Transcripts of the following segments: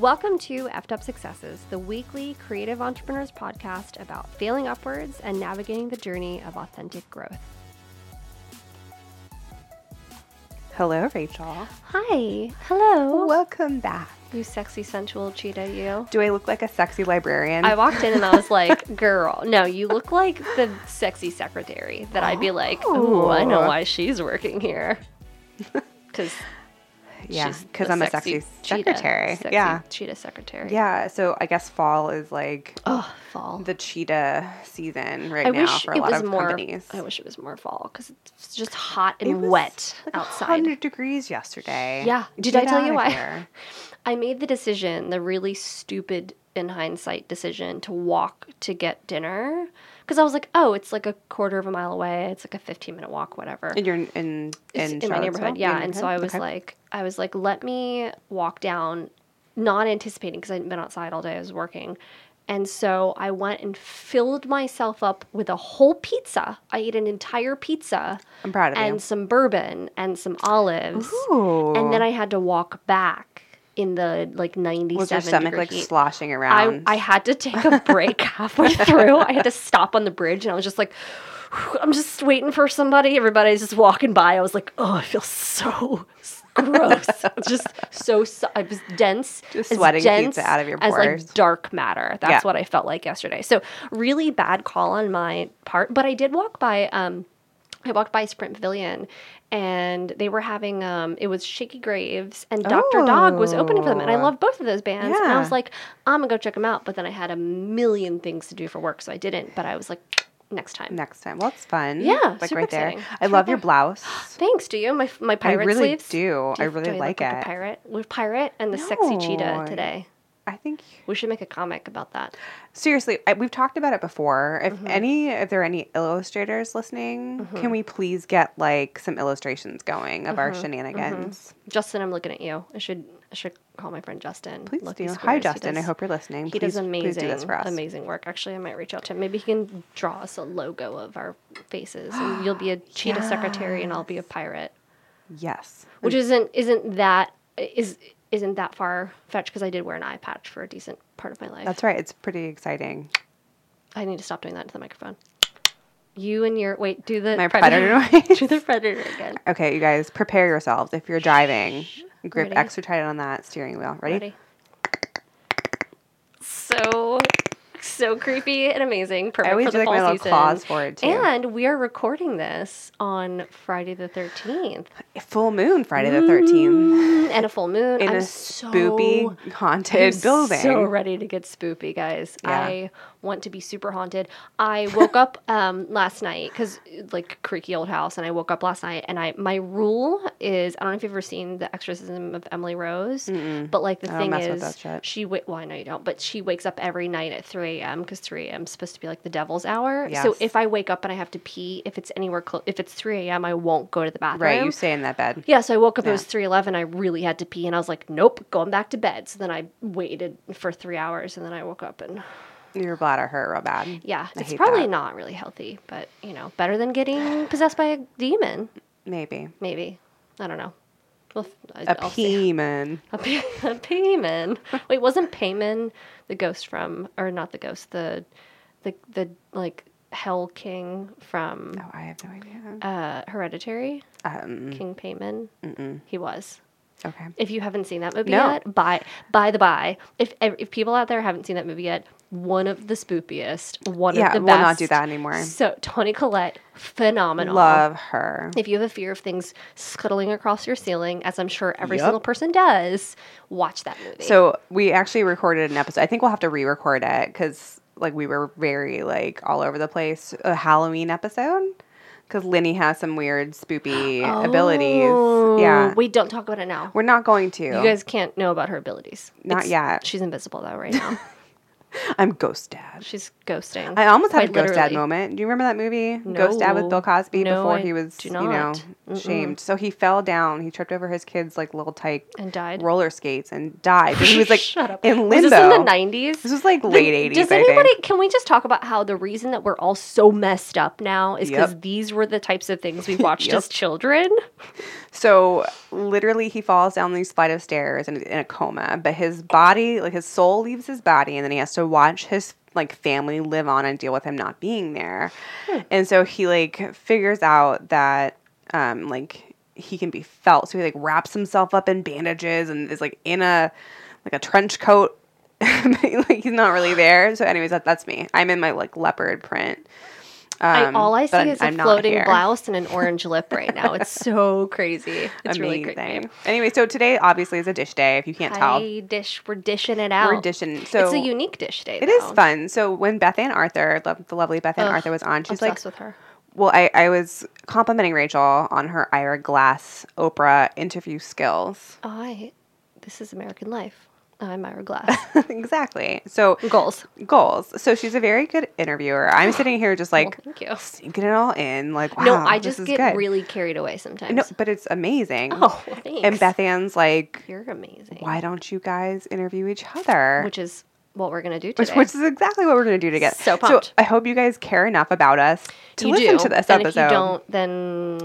Welcome to Effed Up Successes, the weekly creative entrepreneurs podcast about failing upwards and navigating the journey of authentic growth. Hello, Rachel. Hi. Hello. Welcome back. You sexy, sensual cheetah, you. Do I look like a sexy librarian? I walked in and I was like, girl, no, you look like the sexy secretary that I'd be like, oh, I know oh. why she's working here. Because yeah, because I'm a sexy cheetah- secretary. sexy yeah. cheetah secretary. Yeah, so I guess fall is like Oh, fall. the cheetah season right I now for a it lot was of more. companies. I wish it was more fall because it's just hot and wet like outside. 100 degrees yesterday. Yeah. Did Get I tell you why? here. I made the decision, the really stupid in hindsight decision, to walk to get dinner because I was like, oh, it's like a quarter of a mile away. It's like a fifteen minute walk, whatever. And you're in in, in, in my neighborhood, yeah. And so I was Okay. like, I was like, let me walk down, not anticipating because I'd been outside all day. I was working. And so I went and filled myself up with a whole pizza. I ate an entire pizza I'm proud of it. and you. some bourbon and some olives. Ooh. And then I had to walk back in the like 97 was your stomach like heat. sloshing around? I had to take a break halfway through. I had to stop on the bridge and I was just like, I'm just waiting for somebody. Everybody's just walking by. I was like, oh, I feel so gross. Just so, so I was dense. Just sweating dense pizza out of your as pores. like dark matter. That's Yeah. what I felt like yesterday. So really bad call on my part. But I did walk by. Um, I walked by Sprint Pavilion and they were having um it was Shakey Graves and Dr. Dog was opening for them and I Oh. love both of those bands and I was like I'm going to go check them out but then I had a million things to do for work so I didn't but I was like next time. Next time. Well, it's fun. Yeah, like right there. exciting. I love your blouse. Thanks, do you? My my pirate I really sleeves. do. I you- really do like look it. a pirate with pirate and the sexy cheetah today. I think We should make a comic about that. seriously, I, we've talked about it before. If Mm-hmm. any, if there are any illustrators listening, can we please get like some illustrations going of Mm-hmm. our shenanigans? Justin, I'm looking at you. I should I should call my friend Justin. Please Lucky do. Hi, Justin. I hope you're listening. He please, does amazing, do this for us. amazing work. Actually, I might reach out to him. Maybe he can draw us a logo of our faces, and you'll be a cheetah secretary, and I'll be a pirate. Yes. Which isn't isn't that is isn't that far fetched because I did wear an eye patch for a decent part of my life. That's right. It's pretty exciting. I need to stop doing that to the microphone. You and your wait, do the My predator noise. do the predator again. Okay, you guys, prepare yourselves. If you're driving, grip Ready? extra tight on that steering wheel. Ready? Ready? So so creepy and amazing. Perfect I always for do the like my little season. claws for it too. And we are recording this on Friday the 13th. Full moon, Friday the 13th, mm, And a full moon. in I'm a so, spoopy haunted I'm building. So ready to get spoopy, guys. Yeah. I want to be super haunted. I woke up um, last night because like creaky old house, and I woke up last night. And I my rule is I don't know if you've ever seen the Exorcism of Emily Rose, but like the I thing is she wa- well I know you don't, but she wakes up every night at three a.m. because three a.m. is supposed to be like the devil's hour. So if I wake up and I have to pee, if it's anywhere close, if it's three a.m., I won't go to the bathroom. right, you stay in that bed. Yeah, so I woke up. It was three eleven. I really had to pee, and I was like, "Nope, going back to bed." So then I waited for three hours, and then I woke up, and Your bladder hurt real bad. yeah, I it's probably that. not really healthy, but you know, better than getting possessed by a demon. Maybe. Maybe I don't know. Well, A. Peeman. A, P- a Paimon. Wait, wasn't Paimon the ghost from, or not the ghost, the, the the like Hell King from Oh, I have no idea. uh, Hereditary? Um, King Paimon. He was. Okay. If you haven't seen that movie No. yet, by by the by, if if people out there haven't seen that movie yet, one of the spoopiest, one Yeah, of the. Yeah, we'll best. not do that anymore. So Toni Collette, phenomenal. Love her. If you have a fear of things scuttling across your ceiling, as I'm sure every Yep. single person does, watch that movie. So we actually recorded an episode. I think we'll have to re-record it because like we were very like all over the place. A Halloween episode because Linnie has some weird spoopy abilities. Oh, yeah, we don't talk about it now. we're not going to. You guys can't know about her abilities. Not yet. She's invisible though right now. I'm ghost dad. She's ghosting. I almost had a ghost dad moment. Do you remember that movie, Ghost Dad with Bill Cosby? No, before I he was, you know, not. shamed. So he fell down. He tripped over his kid's like little tight And died. roller skates and died. And he was like Shut up. in limbo. Was this in the nineties? This was like late eighties. Does anybody? Can we just talk about how the reason that we're all so messed up now is because Yep. these were the types of things we watched Yep. as children? So literally, he falls down these flight of stairs and in a coma. But his body, like his soul, leaves his body, and then he has to watch his like family live on and deal with him not being there. And so he like figures out that um like he can be felt. So he like wraps himself up in bandages and is like in a like a trench coat. like he's not really there. So, anyways, that, that's me. I'm in my like leopard print. I, Um, all I see is a I'm not floating blouse and an orange lip right now. It's so crazy. It's really great. Amazing. Anyway, so today obviously is a dish day. If you can't tell, Hi, dish. We're dishing it out. we're dishing. So it's a unique dish day. It is though. fun. So when Beth Ann Arthur, the lovely Beth Ann Ugh, Arthur, was on, she's like, Obsessed with her. "Well, I, I was complimenting Rachel on her Ira Glass Oprah interview skills." I. This is American life. I'm Ira Glass. exactly. So Goals. goals. So she's a very good interviewer. I'm sitting here just like Well, thank you. sinking it all in. Like, wow, no, I just get good. really carried away sometimes. no, but it's amazing. Oh, thanks. and Beth Ann's like, You're amazing. "Why don't you guys interview each other?" Which is what we're gonna do which, today. which is exactly what we're going to do together. So pumped. I hope you guys care enough about us to you listen do. to this and episode. if you don't, then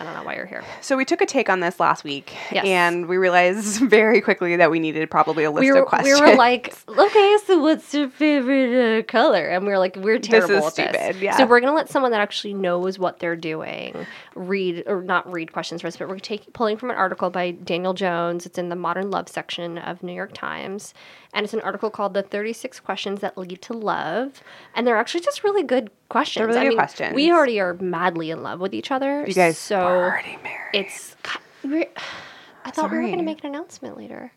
I don't know why you're here. So we took a take on this last week, Yes. and we realized very quickly that we needed probably a list We were, of questions. we were like, okay, so what's your favorite uh, color? And we were like, we're terrible at stupid, this. yeah. So we're gonna let someone that actually knows what they're doing read or not read questions for us, but we're taking pulling from an article by Daniel Jones. It's in the Modern Love section of New York Times, and it's an article called "The 36 Questions That Lead to Love," and they're actually just really good questions. really I good mean, questions. We already are madly in love with each other. you guys so already married. it's. We're, I thought we were gonna make an announcement later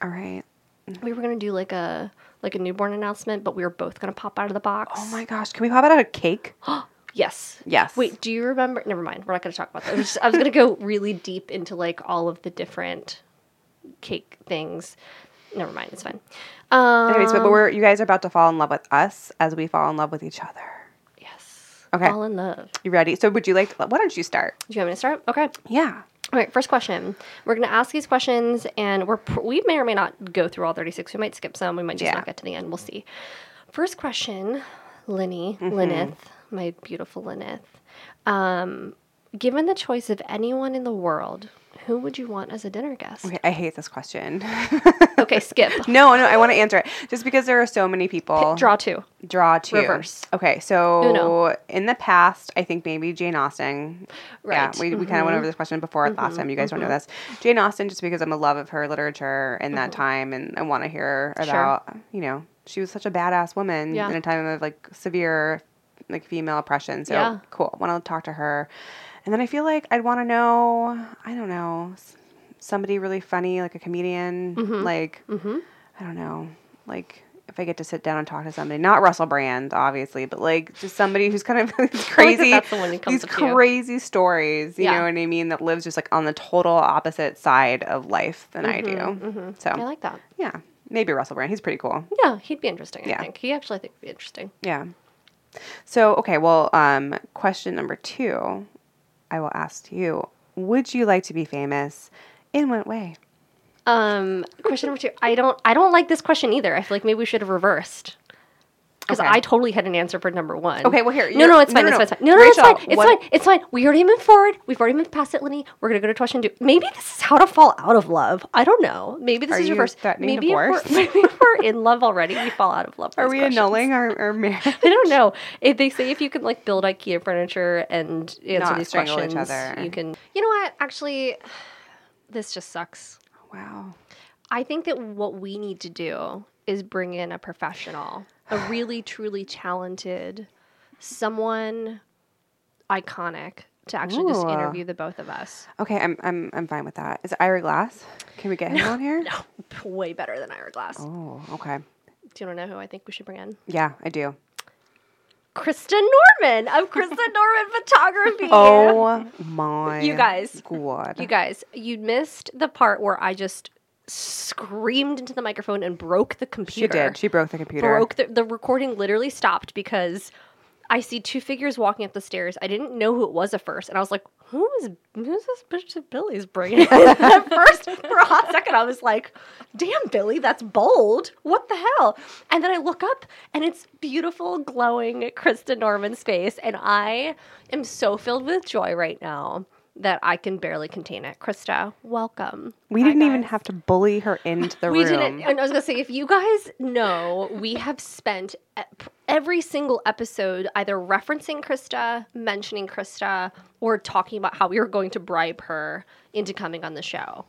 all right. we were gonna do like a like a newborn announcement, but we were both gonna pop out of the box. Oh my gosh, can we pop out of a cake? Yes. Yes. Wait, do you remember? Never mind. We're not gonna talk about that. I was, I was gonna go really deep into like all of the different cake things. Never mind. It's fine. Um, Anyways, but, but we're you guys are about to fall in love with us as we fall in love with each other. yes. Okay. Fall in love. You ready? So would you like? To, why don't you start? Do you want me to start? Okay. Yeah. All right, first question. We're going to ask these questions, and we're pr- we may or may not go through all 36. We might skip some. We might just Yeah. not get to the end. We'll see. First question, Linnie, Mm-hmm. Lyneth, my beautiful Lyneth. Um, given the choice of anyone in the world, who would you want as a dinner guest? Okay, I hate this question. Okay, skip. no, no, I want to answer it just because there are so many people. Draw two. Draw two. Reverse. Okay, so Uno. in the past, I think maybe Jane Austen. Right. Yeah, we, we kind of went mm-hmm. over this question before last mm-hmm. time. You guys don't know mm-hmm. this. Jane Austen, just because I'm a love of her literature in that time, and I want to hear Sure. about, you know, she was such a badass woman Yeah. in a time of like severe, like female oppression. So Yeah. cool. Want to talk to her, and then I feel like I'd want to know. I don't know, somebody really funny, like a comedian, like Mm-hmm. I don't know, like if I get to sit down and talk to somebody, not Russell Brand, obviously, but like just somebody who's kind of these crazy, that's the one that these to you. crazy stories, you Yeah. know what I mean, that lives just like on the total opposite side of life than I do. So I like that. yeah, maybe Russell Brand. He's pretty cool. Yeah, he'd be interesting. I Yeah. think he actually I think would be interesting. Yeah. So okay, well, um, question number two, I will ask you: Would you like to be famous? In what way? Um, question number two. I don't. I don't like this question either. I feel like maybe we should have reversed. Because Okay. I totally had an answer for number one. Okay, well, here, No, no, it's fine. no, it's no. fine. No, no, Rachel, it's fine. It's what- fine. It's fine. We already moved forward. We've already moved past it, Linnie. We're gonna go to question two. Maybe this is how to fall out of love. I don't know. Maybe this Are is you first. maybe divorce? If we're, maybe if we're in love already, we fall out of love. Are we questions. annulling our, our marriage? I don't know. If they say if you can like build IKEA furniture and answer Not these questions, other. you can. You know what? Actually, this just sucks. Wow. I think that what we need to do is bring in a professional, a really truly talented, someone iconic to actually just interview the both of us. Okay, I'm I'm I'm fine with that. Is it Ira Glass? Can we get him on here? No, way better than Ira Glass. Oh, okay. Do you want to know who I think we should bring in? Yeah, I do. Krysta Norman of Krysta Norman Photography. Oh my You guys. God. You guys, you missed the part where I just screamed into the microphone and broke the computer. She did. She broke the computer. broke the, the recording literally stopped because I see two figures walking up the stairs. I didn't know who it was at first, and I was like, "Who is who's this bitch that Billy's bringing?" at first, for a hot second, I was like, "Damn, Billy, that's bold. What the hell?" And then I look up, and it's beautiful, glowing Krysta Norman's face, and I am so filled with joy right now that I can barely contain it. Krysta, welcome. we Hi, didn't even have to bully her into the We room. We didn't. And I was gonna say, if you guys know, we have spent every single episode either referencing Krysta, mentioning Krysta, or talking about how we were going to bribe her into coming on the show.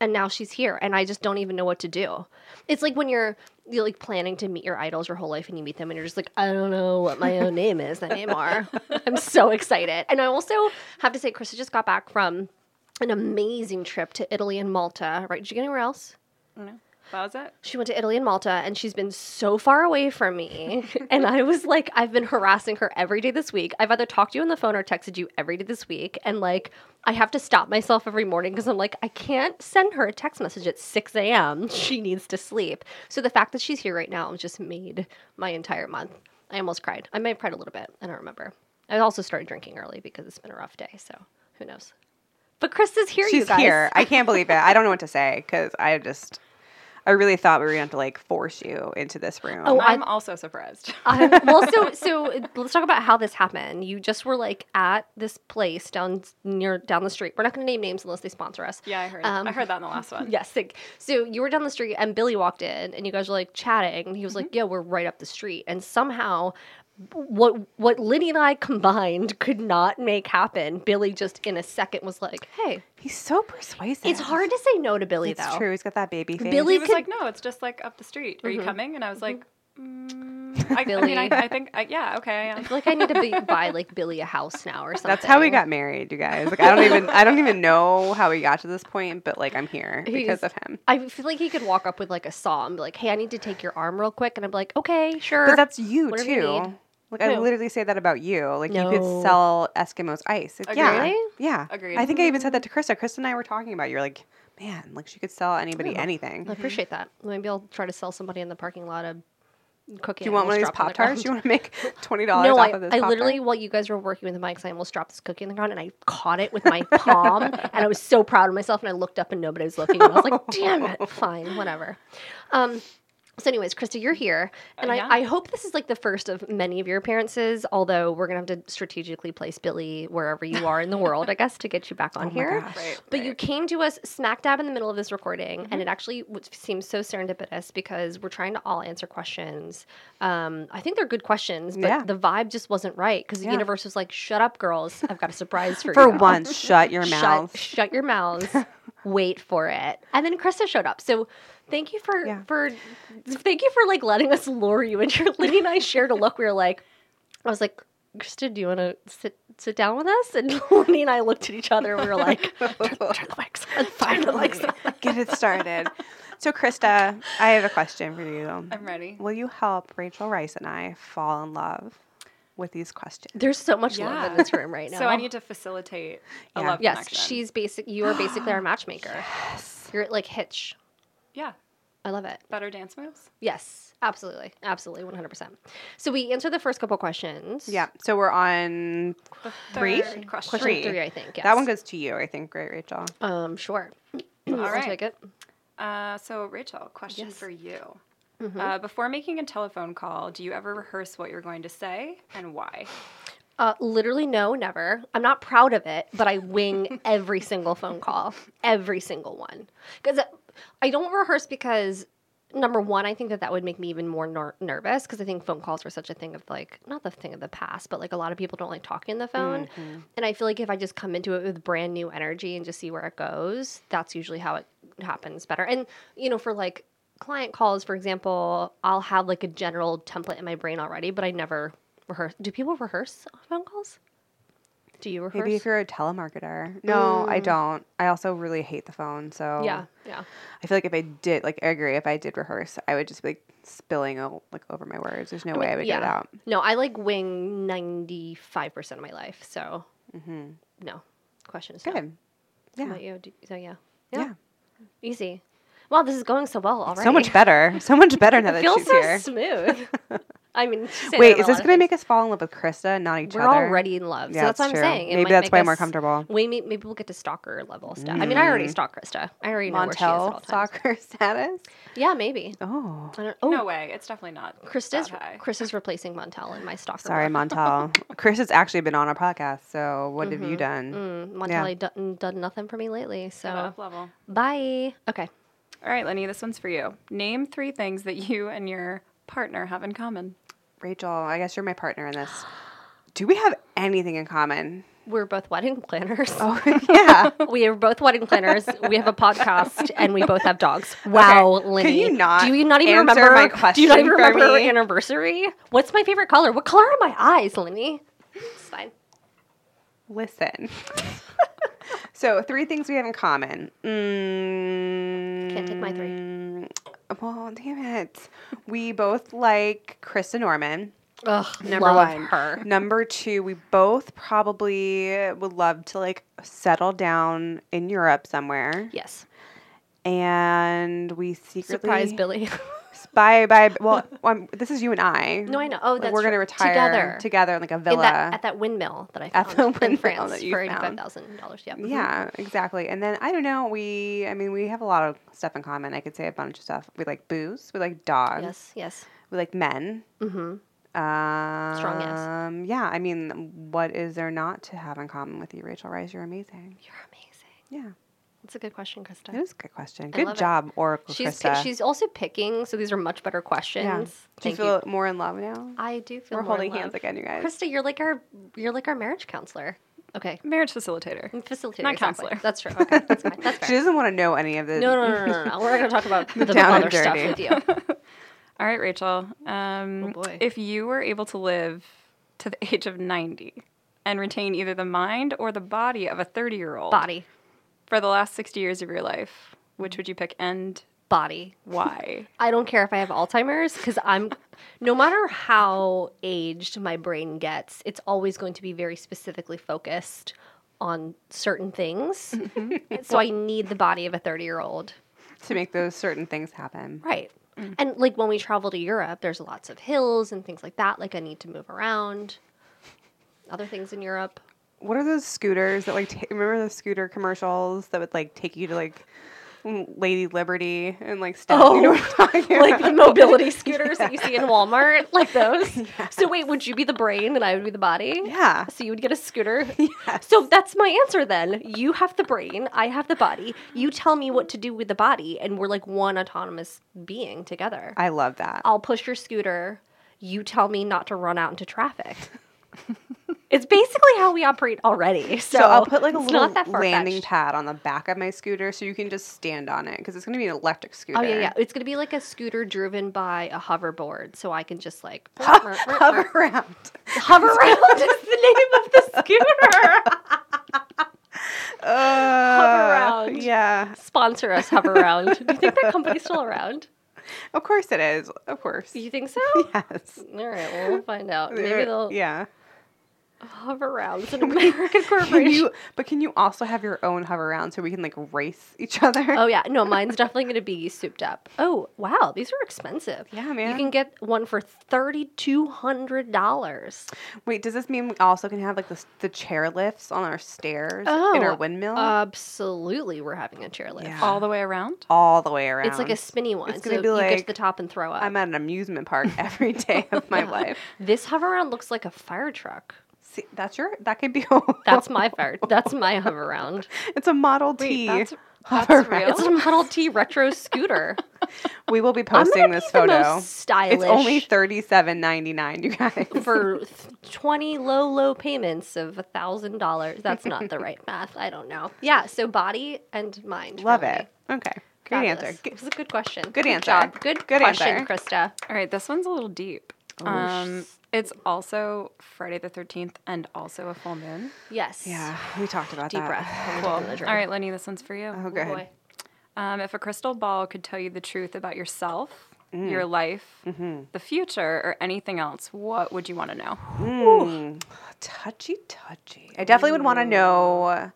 And now she's here, and I just don't even know what to do. It's like when you're you're like planning to meet your idols your whole life, and you meet them, and you're just like, I don't know what my own name is anymore. I'm so excited, and I also have to say, Krysta just got back from an amazing trip to Italy and Malta. Right? Did you get anywhere else? No, that was it. She went to Italy and Malta and she's been so far away from me. and I was like, I've been harassing her every day this week. I've either talked to you on the phone or texted you every day this week. And like, I have to stop myself every morning because I'm like, I can't send her a text message at 6 a.m. She needs to sleep. So the fact that she's here right now just made my entire month. I almost cried. I may have cried a little bit. I don't remember. I also started drinking early because it's been a rough day. So who knows? But Krysta's here, you She's guys. here. I can't believe it. I don't know what to say because I just, I really thought we were going to have to like force you into this room. Oh, I- I'm also surprised. Um, well, so so let's talk about how this happened. You just were like at this place down near down the street. We're not going to name names unless they sponsor us. yeah, I heard. Um, I heard that in the last one. Yes. Like, so you were down the street and Billy walked in and you guys were like chatting. And he was like, Mm-hmm. "Yeah, we're right up the street." And somehow, what what Liddy and I combined could not make happen. Billy just in a second was like, "Hey, He's so persuasive. it's hard to say no to Billy It's though." true. He's got that baby face. Billy He was could- like, "No, it's just like up the street. Are you coming?" And I was like, mm, I, I Billy. mean, I, I think, I, yeah, okay, I I am. feel like I need to be, buy like Billy a house now or something. That's how we got married, you guys. Like I don't even I don't even know how we got to this point, but like I'm here because He's- of him. I feel like he could walk up with like a saw and be like, "Hey, I need to take your arm real quick," and I'm like, "Okay, sure." But that's you Whatever too. you need. Like I literally say that about you. Like you could sell Eskimos ice. Like, yeah, Agreed. yeah. Agreed. I think I even said that to Krysta. Krysta and I were talking about. you. You're like, man, like she could sell anybody Oh. anything. I appreciate that. Maybe I'll try to sell somebody in the parking lot a cookie. Do you want one of these Pop Tarts? You want to make twenty dollars No, off I, of this? I Pop-Tart? literally, while you guys were working with the mics, I almost dropped this cookie in the ground and I caught it with my palm and I was so proud of myself and I looked up and nobody was looking and I was like, damn it, fine, whatever. Um, so, anyways, Krysta, you're here, and Uh, yeah. I, I hope this is like the first of many of your appearances. Although we're gonna have to strategically place Billy wherever you are in the world, I guess, to get you back on Oh my here. gosh. Right. But you came to us smack dab in the middle of this recording, Mm-hmm. and it actually seems so serendipitous because we're trying to all answer questions. Um, I think they're good questions, but Yeah. the vibe just wasn't right because the Yeah. universe was like, "Shut up, girls! I've got a surprise for, For you." For once, shut your shut, mouth. shut your mouths. Wait for it. And then Krysta showed up. So thank you for Yeah. for thank you for like letting us lure you into. Liddy and I shared a look. We were like, I was like. Krysta, do you want to sit sit down with us? And Liddy and I looked at each other and we were like, turn, turn the mics on. Turn the mics on. Get it started. So, Krysta, I have a question for you. I'm ready. Will you help Rachel Rice and I fall in love with these questions? There's so much love in this room right now. So I need to facilitate a Yeah. love Yes, connection. she's basic. You are basically our matchmaker. Yes. You're like Hitch. Yeah. I love it. Better dance moves. Yes, absolutely, absolutely, one hundred percent. So we answered the first couple questions. Yeah. So we're on Three? third question. question Three. three, I think. Yes. that one goes to you, I think. Great, Rachel. Um, sure. All I'll right. take it. Uh, so Rachel, question Yes. for you. Mm-hmm. Uh, before making a telephone call, do you ever rehearse what you're going to say and why? Uh, literally, no, never. I'm not proud of it, but I wing every single phone call, every single one. Because I don't rehearse because number one, I think that that would make me even more ner- nervous because I think phone calls are such a thing of like not the thing of the past, but like a lot of people don't like talking on the phone, mm-hmm. and I feel like if I just come into it with brand new energy and just see where it goes, that's usually how it happens better. And you know, for like client calls, for example, I'll have like a general template in my brain already, but I never rehearse. Do people rehearse phone calls? Do you rehearse? Maybe if you're a telemarketer. No, I mm. don't. I also really hate the phone. So yeah, yeah. I feel like if I did, like, I agree. If I did rehearse, I would just be like spilling o- like over my words. There's no way I would get it out. No, I like wing ninety five percent of my life. So mm-hmm. no question is no. Good. How Yeah. about you? Do, so yeah. Yeah. Easy. Wow, this is going so well already. So much better. So much better now It that feels she's so here. smooth. I mean, she's wait, is this going to make us fall in love with Krysta, not each We're other? already in love, Yeah, so that's that's what I'm true. saying. It Maybe might that's make way more comfortable. We may, maybe we'll get to stalker level stuff. I mean, I already stalk Krysta. I already know where she is at all Montel times. stalker status. Yeah, maybe. Oh, I don't, oh, No way. It's definitely not. Krysta's that. Krysta's replacing Montel in my stalker. sorry. Montel. Chris has actually been on our podcast. So what have you done? Mm, Montel Yeah. ain't done, done nothing for me lately. So level. bye. Okay. All right, Linnie, this one's for you. Name three things that you and your partner have in common. Rachel, I guess you're my partner in this. Do we have anything in common? We're both wedding planners. Oh, yeah. We are both wedding planners. We have a podcast, and we both have dogs. Wow, Can you not Do you not even remember? my question? do you not even question for remember our anniversary? What's my favorite color? What color are my eyes, Linnie? It's fine. Listen. So, three things we have in common. Mm, Can't take my three. Well, damn it. We both like Krysta Norman. Ugh, Number love one. her. Number two, we both probably would love to like settle down in Europe somewhere. Yes. And we secretly Surprise, Billy. By by well, um, this is you and I. No, I know. Oh, Like, that's we're gonna retire Together. together in like a villa. That, at that windmill that I At found the in France that you for eighty-five thousand dollars. Yeah. Yeah, exactly. And then I don't know. We, I mean, we have a lot of stuff in common. I could say a bunch of stuff. We like booze. We like dogs. Yes. Yes. We like men. Mm-hmm. Um, Strong yes. Yeah. I mean, what is there not to have in common with you, Rachel Rice? You're amazing. You're amazing. Yeah, That's a good question, Krysta. That is a good question. I Good love it. job, Oracle She's pi- Krysta. she's also picking, so these are much better questions. yeah. Do you Thank feel more in love now? I do feel We're more holding in hands love. again, you guys. Krysta, you're like our you're like our marriage counselor. Okay. Marriage facilitator. Facilitator. Not exactly. counselor. That's true. Okay. That's fine. That's She fair. doesn't want to know any of the. No, no, no, no, no, no. We're not going to talk about the Down and other stuff dirty. with you. All right, Rachel. Um, Oh, boy. If you were able to live to the age of 90 and retain either the mind or the body of a 30 year old Body. For the last 60 years of your life, which would you pick and Body. why? I don't care if I have Alzheimer's because I'm, no matter how aged my brain gets, it's always going to be very specifically focused on certain things. Mm-hmm. so I need the body of a 30 year old. to make those certain things happen. Right. Mm. And like when we travel to Europe, there's lots of hills and things like that. Like I need to move around. Other things in Europe. What are those scooters that like? ta remember those scooter commercials that would like take you to like mm, Lady Liberty and like stuff? you know Oh, what I'm talking Like the about? mobility scooters that you see in Walmart, like those. So wait, would you be the brain and I would be the body? Yeah. So you would get a scooter. Yes. So that's my answer then. You have the brain, I have the body. You tell me what to do with the body, and we're like one autonomous being together. I love that. I'll push your scooter. You tell me not to run out into traffic. It's basically how we operate already. So, so I'll put like a little landing pad on the back of my scooter so you can just stand on it because it's going to be an electric scooter. Oh yeah, yeah. It's gonna be like a scooter driven by a hoverboard, so I can just like Hover around. Hoveround is the name of the scooter. Uh, around. Yeah. Sponsor us, Hoveround. Do you think that company's still around? Of course it is. Of course. You think so? Yes. All right, well we'll find out. Maybe they'll Yeah. Hover around. It's an American Can corporation. you, but can you also have your own Hoveround so we can like race each other? Oh yeah, no, mine's definitely going to be souped up. Oh wow, these are expensive. Yeah, man. You can get one for thirty two hundred dollars. Wait, does this mean we also can have like the, the chair lifts on our stairs in our oh, windmill? Absolutely, we're having a chairlift. Yeah. All the way around? all the way around. It's like a spinny one, It's so gonna be like you get to the top and throw up. I'm at an amusement park every day of my Yeah. life. This Hoveround looks like a fire truck. See, that's your. That could be. That's my fire. That's my Hoveround. It's a Model Wait, T. that's, that's real? It's a Model T retro scooter. We will be I'm posting this be the photo. most stylish It's only thirty seven ninety nine, you guys. for twenty low low payments of a thousand dollars. That's not the right math. I don't know. Yeah. So body and mind. Love for it. Okay, great Fabulous. answer. It was a good question. Good answer. job. Good, Good question, answer. Krysta. All right, this one's a little deep. Oh, Um, it's also Friday the 13th and also a full moon. Yes. Yeah, we talked about Deep that. breath. Cool. Cool. All right, Linnie, this one's for you. Oh, Oh, go ahead. Um, if a crystal ball could tell you the truth about yourself, Mm. your life, Mm-hmm. the future, or anything else, what would you want to know? Mm, touchy, touchy. I definitely would want to know.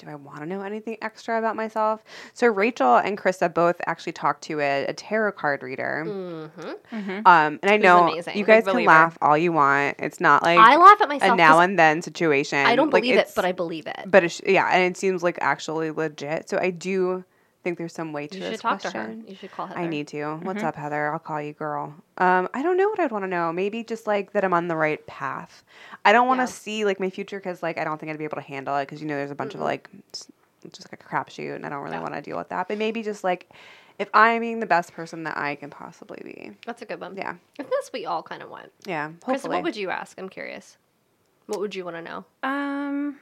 God, do I want to know anything extra about myself? So Rachel and Krysta both actually talked to a, a tarot card reader. Mm-hmm. Um, and I know you guys can laugh all you want. It's not like I laugh at myself. a now and then situation. I don't Like, believe it, but I believe it. but it's, yeah, and it seems like actually legit. So I do think there's some way to you this should talk question. to her. You should call her. I need to. What's up, Heather? I'll call you, girl. Um, I don't know what I'd want to know. Maybe just like that I'm on the right path. I don't want to Yeah. see like my future because like I don't think I'd be able to handle it because you know there's a bunch of like s- just like a crapshoot and I don't really Yeah. want to deal with that. But maybe just like if I'm being the best person that I can possibly be. That's a good one. Yeah, I think that's what we all kind of want. yeah. Krysta, Hopefully. what would you ask? I'm curious. What would you want to know? Um,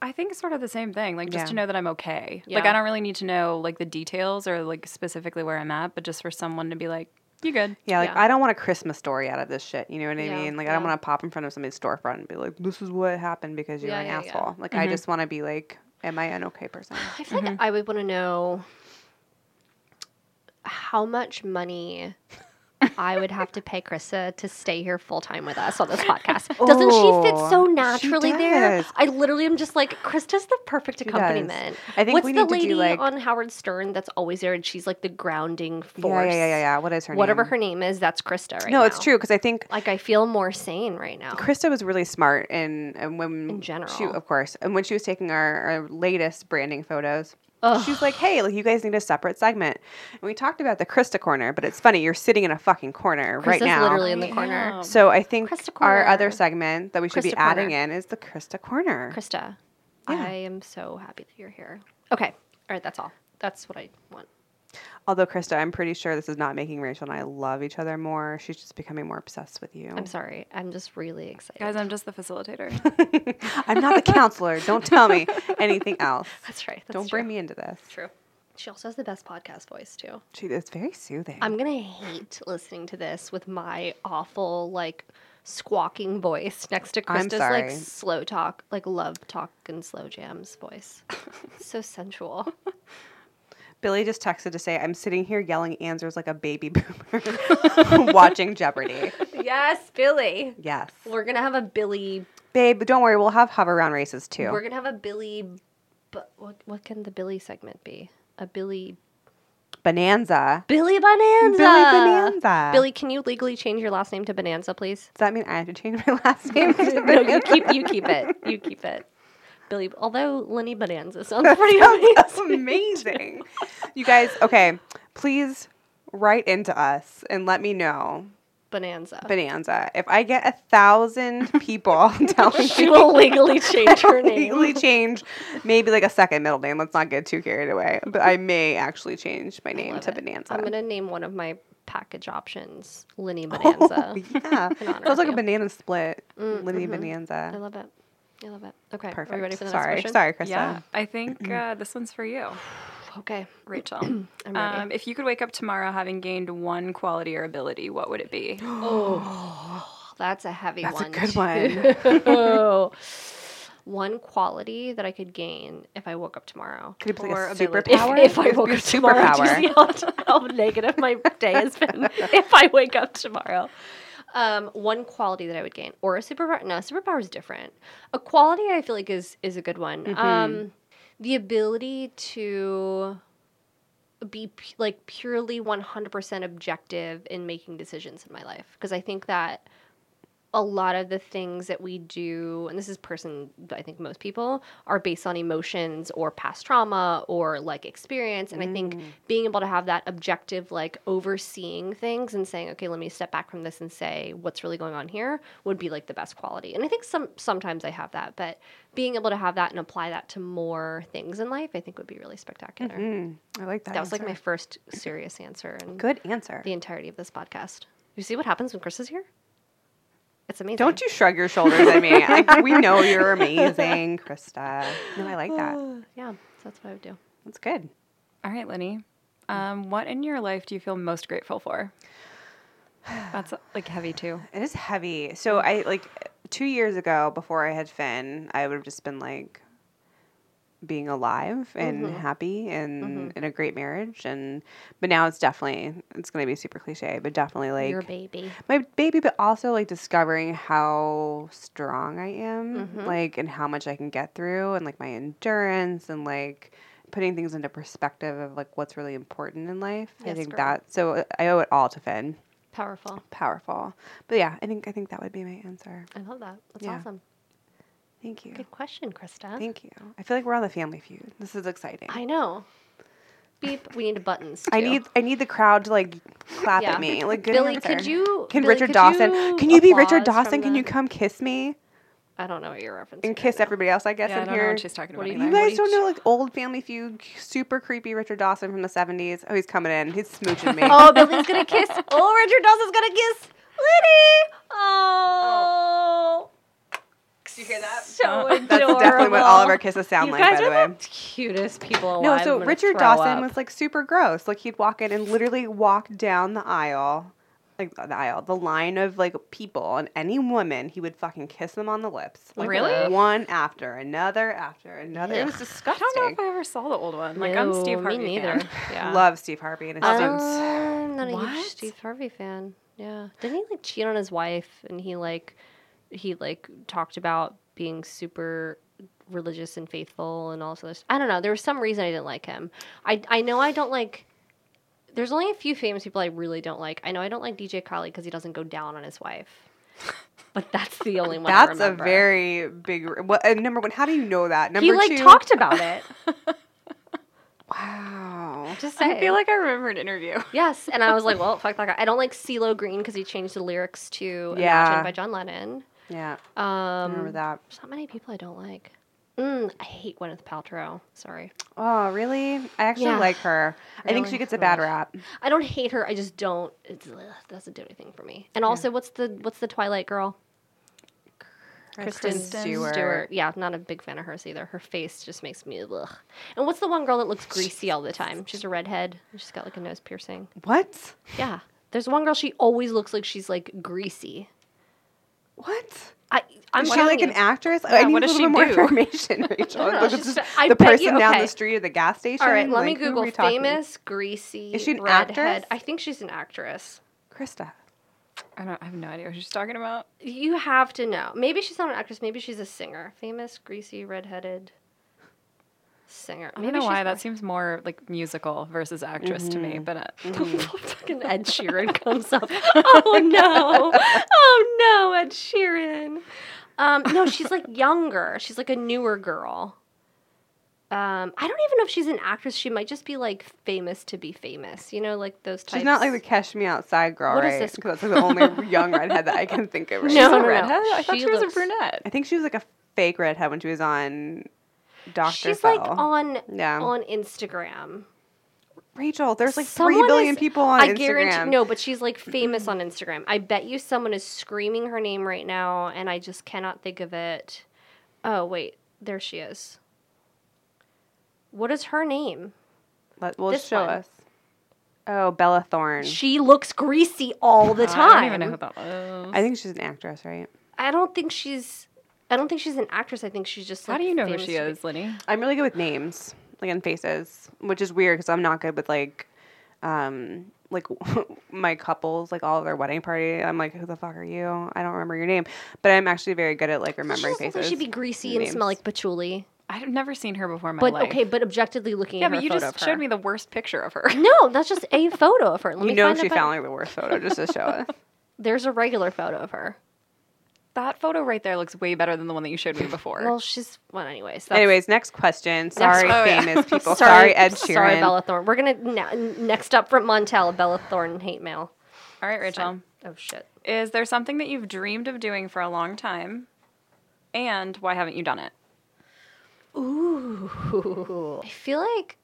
I think it's sort of the same thing. Like just Yeah. to know that I'm okay. Like I don't really need to know like the details or like specifically where I'm at, but just for someone to be like, "You good?" Yeah, like Yeah. I don't want a Christmas story out of this shit. You know what I Yeah, mean? Like I don't want to pop in front of somebody's storefront and be like, "This is what happened because you're Yeah, an yeah, yeah. asshole." Like I mm-hmm. just want to be like, "Am I an okay person?" I feel like mm-hmm. I would want to know how much money I would have to pay Krysta to stay here full time with us on this podcast. Doesn't she fit Oh, so naturally there? I literally am just like, Krysta's the perfect She does. accompaniment. I think What's we the need to do, lady like- on Howard Stern that's always there and she's like the grounding force? yeah, yeah, yeah, yeah. What is her Whatever name? her name is, that's Krysta right no, now. it's true because I think Like I feel more sane right now. Krysta was really smart and, and when In general. she, of course, and when she was taking our, our latest branding photos, Ugh. she was like, "Hey, like you guys need a separate segment." And we talked about the Krysta corner, but it's funny you're sitting in a fucking corner right now. literally in the corner. am. so I think our other segment that we should be adding corner. in is the Krysta corner. Krysta, Yeah. I am so happy that you're here. Okay. All right, that's all. That's what I want. Although Krysta, I'm pretty sure this is not making Rachel and I love each other more. She's just becoming more obsessed with you. I'm sorry. I'm just really excited. Guys, I'm just the facilitator. I'm not the counselor. Don't tell me anything else. that's right. That's Don't true. bring me into this. True. She also has the best podcast voice too. She it's very soothing. I'm gonna hate listening to this with my awful like squawking voice next to Krysta's like slow talk, like love talk and slow jams voice. so sensual. Billy just texted to say, I'm sitting here yelling answers like a baby boomer watching Jeopardy. yes, Billy. Yes. We're gonna have a Billy. Babe, don't worry, we'll have Hoveround races too. We're gonna have a Billy. But what what can the Billy segment be? A Billy Bonanza. Billy Bonanza. Billy Bonanza. Billy, can you legally change your last name to Bonanza, please? Does that mean I have to change my last name? to no, you keep you keep it. You keep it. Billy, although Linnie Bonanza sounds pretty Sounds amazing. amazing. you guys, okay, please write into us and let me know. Bonanza. Bonanza. If I get a thousand people telling she me will legally change her name. legally change maybe like a second middle name. Let's not get too carried away. But I may actually change my name to it. Bonanza. I'm gonna name one of my package options Linnie Oh, Bonanza. yeah. In honor Sounds like a banana split. Mm, Lindy mhm. I love it. I love it. Okay, Perfect. are you ready for the sorry, next question? sorry, Krysta. yeah, I think uh, this one's for you, Okay, Rachel. I'm ready. Um, if you could wake up tomorrow having gained one quality or ability, what would it be? oh, that's a heavy That's a one. good one. one quality that I could gain if I woke up tomorrow. Could it be Or like a ability. superpower? If, if I It woke be a up tomorrow, do you see how, how negative my day has been? if I wake up tomorrow, um, one quality that I would gain, or a superpower. No, superpower is different. A quality I feel like is is a good one. Mm-hmm. Um, the ability to be p- like purely 100% objective in making decisions in my life because I think that a lot of the things that we do, and this is person, I think most people are based on emotions or past trauma or like experience. And I think being able to have that objective, like overseeing things and saying, okay, let me step back from this and say what's really going on here would be like the best quality. And I think some sometimes I have that, but being able to have that and apply that to more things in life, I think would be really spectacular. Mm, I like that. That was like my first serious answer and good answer. the entirety of this podcast. You see what happens when Chris is here? It's amazing. Don't you shrug your shoulders at me. I, we know you're amazing, Krysta. No, I like that. Yeah, so that's what I would do. That's good. All right, Linnie. Um, what in your life do you feel most grateful for? That's like heavy too. It is heavy. So I like two years ago before I had Finn, I would have just been like being alive and Mm-hmm. happy and in a great marriage and but now it's definitely it's going to be super cliche but definitely like Your baby. my baby but also like discovering how strong i am Mm-hmm. like and how much i can get through and like my endurance and like putting things into perspective of like what's really important in life i think girl. that so uh, i owe it all to finn Powerful. powerful but yeah i think i think that would be my answer I love that. That's Yeah. awesome. Thank you Good question, Krysta. thank you i feel like we're on the family feud this is exciting I know. Beep. We need buttons. I need I need the crowd to like clap Yeah. at me. Like good Billy, answer. could you? Can Billy, Richard Dawson? you can you be Richard Dawson? from Can you come kiss me I don't know what you're referencing. and kiss now. everybody else? I guess Yeah, I in don't know here. what she's talking What about. do you What guys you- don't know like old Family Feud, super creepy Richard Dawson from the seventies. Oh, he's coming in. He's smooching me. Oh, Billy's gonna kiss. Oh, Richard Dawson's gonna kiss Liddy. Oh. oh. Did you hear that? So uh, That's definitely what all of our kisses sound you like, guys by the way. the cutest people No, so I'm Richard throw Dawson up. was like super gross. Like he'd walk in and literally walk down the aisle, like the aisle, the line of like people, and any woman, he would fucking kiss them on the lips. Like, Really? One after another after another. It was disgusting. I don't know if I ever saw the old one. Like I'm Steve No, Harvey Me neither. Yeah. Love Steve Harvey and his um, suits. I'm not a huge Steve Harvey fan. Yeah. Didn't he like cheat on his wife and he like he like talked about being super religious and faithful and all this other stuff. I don't know. There was some reason I didn't like him. I I know I don't like there's only a few famous people I really don't like. I know I don't like DJ Khaled because he doesn't go down on his wife. But that's the only one. That's a very big. What uh, number one? How do you know that? Number He like two. talked about it. Wow. Just saying. I feel like I remember an interview. Yes, and I was like, well, fuck that guy. I don't like CeeLo Green because he changed the lyrics to Yeah. Imagine by John Lennon. Yeah. I Um, remember that. There's not many people I don't like. Mm, I hate Gwyneth Paltrow. Sorry. Oh, really? I actually Yeah. like her. I think she gets a bad rap. I don't hate her. I just don't. It doesn't do anything for me. And also, what's the what's the Twilight girl? Kristen, Kristen Stewart. Stewart. Yeah, not a big fan of hers either. Her face just makes me ugh. And what's the one girl that looks greasy all the time? She's a redhead. She's got like a nose piercing. What? Yeah. There's one girl. She always looks like she's like greasy. What? I I'm Is she telling like an actress? Yeah, I need what a little she bit do? more information, Rachel. don't Like, she's this is just- I the person you- down the street at the gas station. All right, let me Like, who are Google we famous greasy Is she an redhead. actress? I think she's an actress. Krysta. I don't. I have no idea what she's talking about. You have to know. Maybe she's not an actress. Maybe she's a singer. Famous greasy redheaded singer. I don't know why she's that seems more like musical versus actress to me. But uh, Fucking Ed Sheeran comes up. Oh no! Oh no, Ed Sheeran. Um, no, she's like younger. She's like a newer girl. Um, I don't even know if she's an actress. She might just be like famous to be famous. You know, like those types. She's not like the Cash Me Outside girl, What is right? Because that's like the only young redhead that I can think of. Right No, now. no, no. redhead. I thought She she, was looks- a brunette. I think she was like a fake redhead when she was on Doctor She's Phil. like on Yeah. on Instagram. Rachel, there's like Someone three billion is- people on I Instagram. guarantee no, but she's like famous on Instagram. I bet you someone is screaming her name right now, and I just cannot think of it. Oh wait, there she is. What is her name? Let, well, This show one. us. Oh, Bella Thorne. She looks greasy all the I time. don't even know who that was. I think she's an actress, right? I don't think she's. I don't think she's an actress. I think she's just. Like How like, do you know who she is, Linnie? I'm really good with names, like and faces, which is weird because I'm not good with like, um, like my couples, like all of their wedding party. I'm like, who the fuck are you? I don't remember your name, but I'm actually very good at like remembering doesn't look like faces. she'd be greasy and smell like patchouli. I've never seen her before in my But life. okay, but objectively looking yeah, at her Yeah, but you photo just showed me the worst picture of her. No, that's just a photo of her. Let You me know find she a better- found like the worst photo just to show us. There's a regular photo of her. That photo right there looks way better than the one that you showed me before. Well, she's well. Anyways, that's, Anyways, next question. Sorry, Oh, yeah. famous people. Sorry, Ed Sheeran. Sorry, Bella Thorne. We're gonna n- next up from Montel, Bella Thorne hate mail. All right, Rachel. Oh shit. Is there something that you've dreamed of doing for a long time? And why haven't you done it? Ooh. I feel like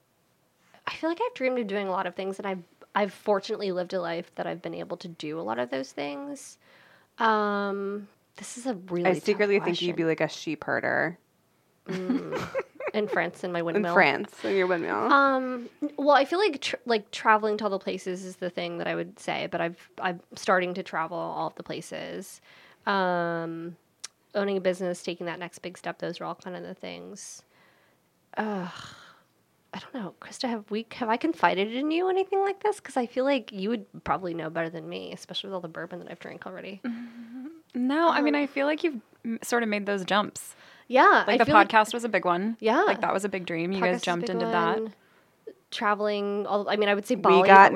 I feel like I've dreamed of doing a lot of things, and I've I've fortunately lived a life that I've been able to do a lot of those things. Um, this is a really. I tough secretly think you'd be like a sheep herder in France in my windmill. in. France in your windmill. Um. Well, I feel like tr- like traveling to all the places is the thing that I would say, but I've I'm starting to travel all of the places. Um, owning a business, taking that next big step. Those are all kind of the things. Ugh. I don't know, Krysta. Have we have I confided in you anything like this? Because I feel like you would probably know better than me, especially with all the bourbon that I've drank already. No, I Um, mean I feel like you've sort of made those jumps. Yeah, Like I the feel like podcast was a big one. Yeah. like that was a big dream. You podcast guys jumped big into that. Traveling, all I mean, I would say Bali. we're doing that.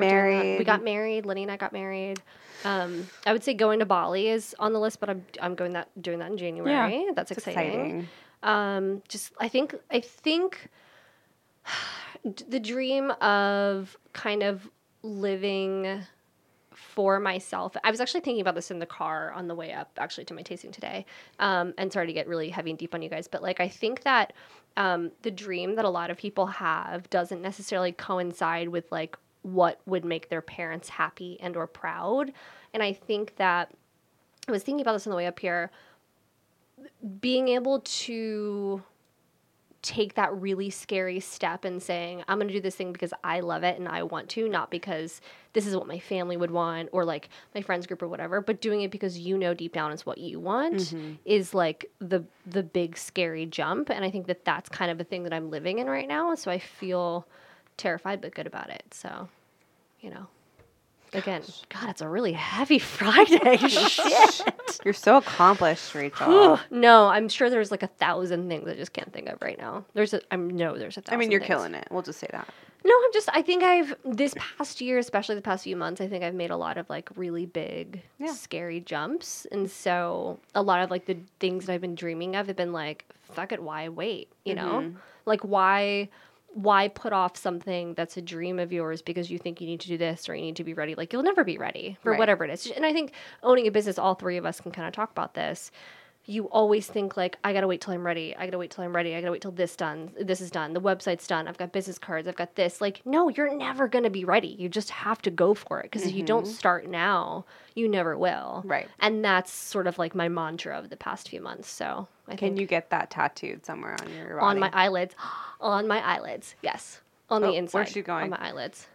We got married. Linnie and I got married. Um, I would say going to Bali is on the list, but I'm I'm going that doing that in January. Yeah, That's exciting. exciting. um just i think i think the dream of kind of living for myself i was actually thinking about this in the car on the way up actually to my tasting today um, and sorry to get really heavy and deep on you guys but like i think that um, the dream that a lot of people have doesn't necessarily coincide with like what would make their parents happy and or proud and i think that i was thinking about this on the way up here being able to take that really scary step and saying i'm going to do this thing because i love it and i want to not because this is what my family would want or like my friends group or whatever but doing it because you know deep down is what you want mm-hmm. is like the the big scary jump and i think that that's kind of a thing that i'm living in right now so i feel terrified but good about it so you know again god it's a really heavy friday shit You're so accomplished, Rachel. No, I'm sure there's like a thousand things I just can't think of right now. There's a, I'm no, there's a I thousand. mean, you're things. killing it. We'll just say that. No, I'm just. I think I've this past year, especially the past few months, I think I've made a lot of like really big, Yeah. scary jumps, and so a lot of like the things that I've been dreaming of have been like, fuck it, why wait? You know, Mm-hmm. like why. Why put off something that's a dream of yours because you think you need to do this or you need to be ready? Like you'll never be ready for Right. whatever it is. And I think owning a business, all three of us can kind of talk about this you always think like I gotta wait till I'm ready. I gotta wait till I'm ready. I gotta wait till this done. This is done. The website's done. I've got business cards. I've got this. Like, no, you're never gonna be ready. You just have to go for it because if you don't mm-hmm. start now, you never will. Right. And that's sort of like my mantra of the past few months. So I Can you get that tattooed somewhere on your body? on my eyelids, on my eyelids, yes, on Oh, the inside. where's she going? On my eyelids.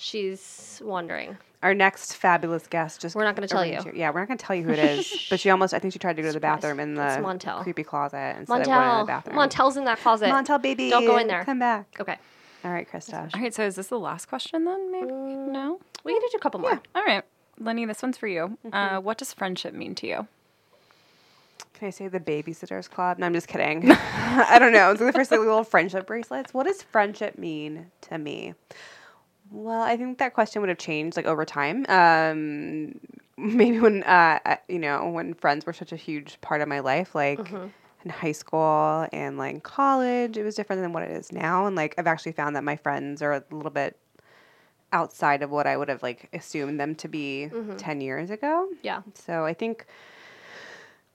She's wandering. Our next fabulous guest just We're not gonna tell you. here- Yeah, we're not gonna tell you who it is. but she almost I think she tried to go to the bathroom in It's the Montel. creepy closet instead of going to Montel. the bathroom. Montel's in that closet. Montel baby. Don't go in there. Come back. Okay. All right, Krysta. All right, so is this the last question then? Maybe Mm. no. We can do a couple more. All right, Linnie, this one's for you. Mm-hmm. Uh, what does friendship mean to you? Can I say the Babysitters Club? No, I'm just kidding. I don't know. It's the first like, little friendship bracelets. What does friendship mean to me? Well, I think that question would have changed like over time. Um, maybe when uh, you know when friends were such a huge part of my life, like in high school and like college, it was different than what it is now. And like I've actually found that my friends are a little bit outside of what I would have like assumed them to be ten years ago. Yeah. So I think